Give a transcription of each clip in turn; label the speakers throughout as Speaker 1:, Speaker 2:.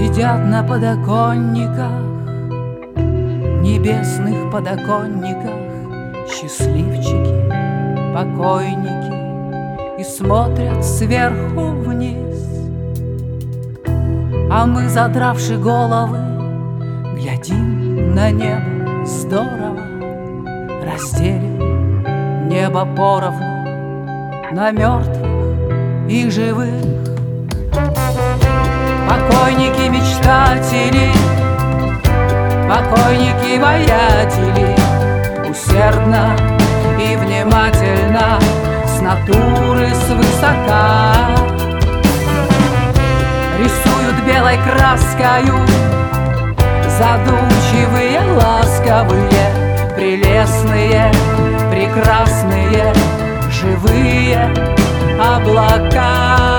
Speaker 1: Сидят на подоконниках, небесных подоконниках Счастливчики, покойники И смотрят сверху вниз. А мы, задравши головы, глядим на небо здорово Разделим небо поровну на мертвых и живых Покойники мечтатели, покойники воятели, Усердно и внимательно с натуры свысока Рисуют белой краскою Задумчивые, ласковые, прелестные, прекрасные, живые облака.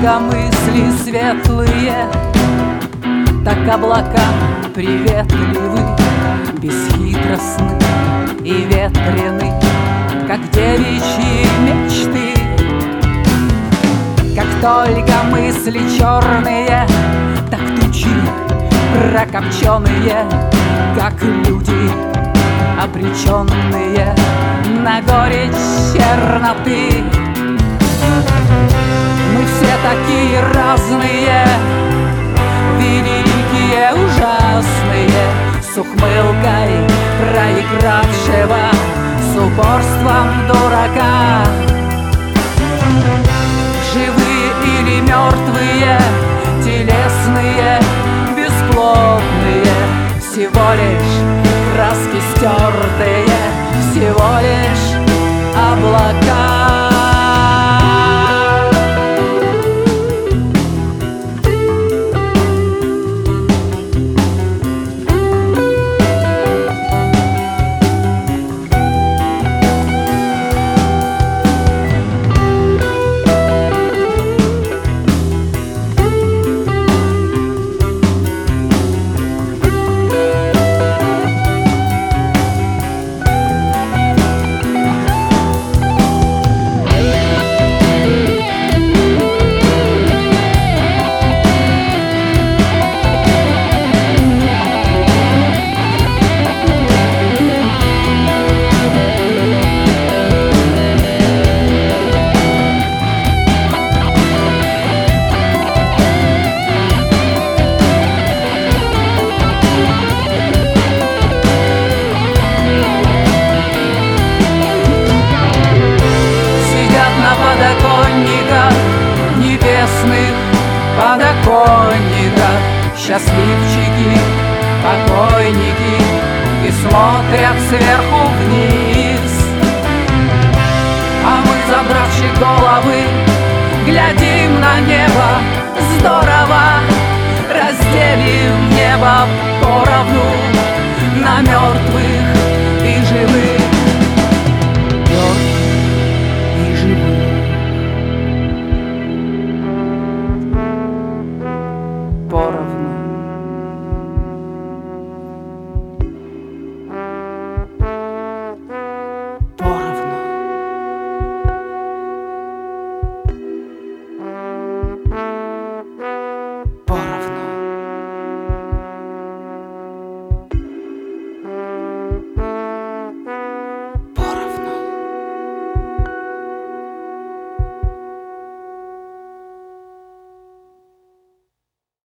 Speaker 1: Только мысли светлые, Так облака приветливы, Бесхитростны и ветрены, Как девичьи мечты. Как только мысли черные, Так тучи прокопченные, Как люди обреченные На горечь черноты такие разные. Великие, ужасные. С ухмылкой проигравшего С упорством дурака. Живые или мертвые Телесные, бесплотные. Всего лишь краски стертые Всего лишь облака Счастливчики, покойники И смотрят сверху вниз. А мы, забравши головы, глядим на небо. Здорово